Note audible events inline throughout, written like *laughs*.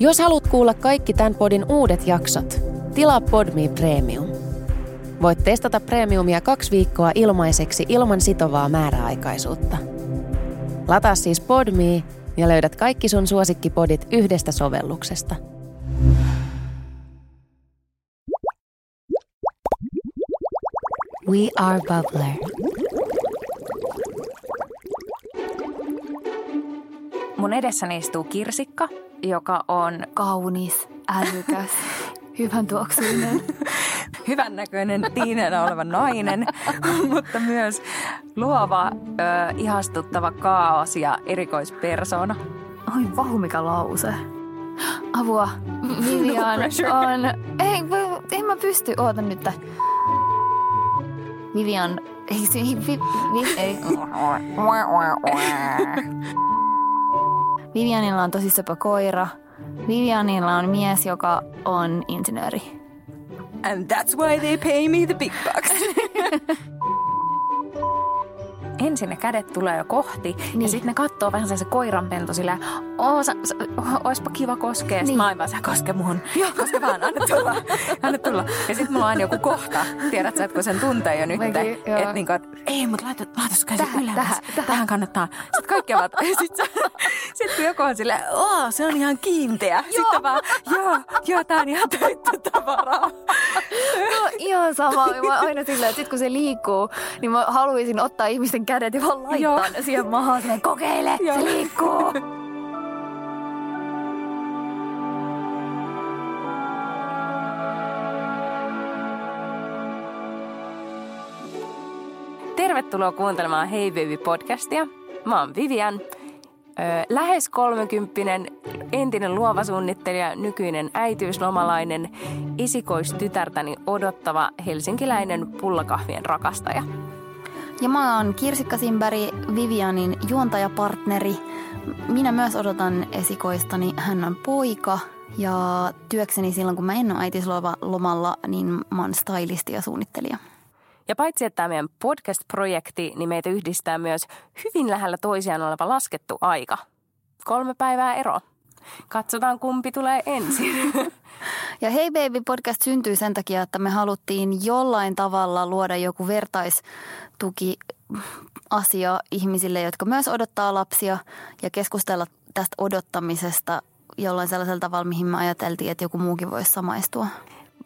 Jos haluat kuulla kaikki tämän podin uudet jaksot, tilaa Podme Premium. Voit testata Premiumia kaksi viikkoa ilmaiseksi ilman sitovaa määräaikaisuutta. Lataa siis Podme ja löydät kaikki sun suosikkipodit yhdestä sovelluksesta. We are Bubbler. Mun edessäni istuu kirsikka, joka on Kaunis, älykäs, hyvän tuoksuinen. hyvän näköinen, tiineenä oleva nainen, *laughs* mutta myös luova, ö, ihastuttava kaos ja erikoispersona. Oi vahu, mikä lause. Avua, Vivian pressure. on... Ei, en mä pysty, oota nyt. Vivian... Ei, ei, vi, vi, *laughs* *laughs* ei. Vivianilla on tosi söpö koira. Vivianilla on mies, joka on insinööri. And that's why they pay me the big bucks. *laughs* Ensin ne kädet tulee jo kohti niin. ja sitten ne katsoo vähän se koiranpentu sillä, oo, sä, sä, oispa kiva koskea. Sitten Niin. mä oon vaan, sä koske muhun. Koske vaan, anna tulla, anna tulla. Ja sitten mulla on aina joku kohta, tiedät sä, että kun sen tuntee jo nyt, joo. että niinku, et, ei, mutta laita, laita sun käsi Tähän, ylemmäs. tähän, Tähän, tähän kannattaa. Sitten kaikki ovat, *laughs* sitten sit kun joku on silleen, oo, se on ihan kiinteä. Sitten vaan, joo, joo, tää on ihan täyttä tavaraa. *laughs* No, ihan sama. Mä aina silleen, että sit kun se liikkuu, niin mä haluaisin ottaa ihmisten kädet ja vaan laittaa Joo. ne siihen maahan. Silleen, kokeile, Joo. se liikkuu. *laughs* Tervetuloa kuuntelemaan Hey Baby-podcastia. Mä oon Vivian, lähes kolmekymppinen, entinen luova suunnittelija, nykyinen äitiyslomalainen, esikoistytärtäni odottava helsinkiläinen pullakahvien rakastaja. Ja mä oon Kirsikka Simberg, Vivianin juontajapartneri. Minä myös odotan esikoistani. Hän on poika ja työkseni silloin, kun mä en ole äitiyslomalla, niin mä oon stylisti ja suunnittelija. Ja paitsi että tämä meidän podcast-projekti, niin meitä yhdistää myös hyvin lähellä toisiaan oleva laskettu aika. Kolme päivää ero. Katsotaan kumpi tulee ensin. *laughs* Ja Hey Baby podcast syntyi sen takia, että me haluttiin jollain tavalla luoda joku vertaistuki asia ihmisille, jotka myös odottaa lapsia ja keskustella tästä odottamisesta jollain sellaisella tavalla, mihin me ajateltiin, että joku muukin voisi samaistua.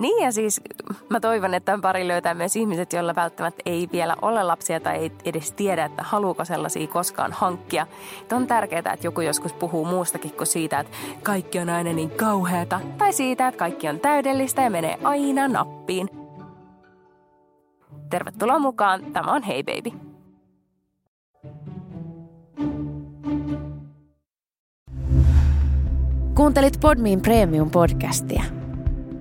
Niin ja siis mä toivon, että tämän pari löytää myös ihmiset, joilla välttämättä ei vielä ole lapsia tai ei edes tiedä, että haluuko sellaisia koskaan hankkia. Et on tärkeää, että joku joskus puhuu muustakin kuin siitä, että kaikki on aina niin kauheata. Tai siitä, että kaikki on täydellistä ja menee aina nappiin. Tervetuloa mukaan. Tämä on Hey Baby. Kuuntelit Podmin Premium-podcastia.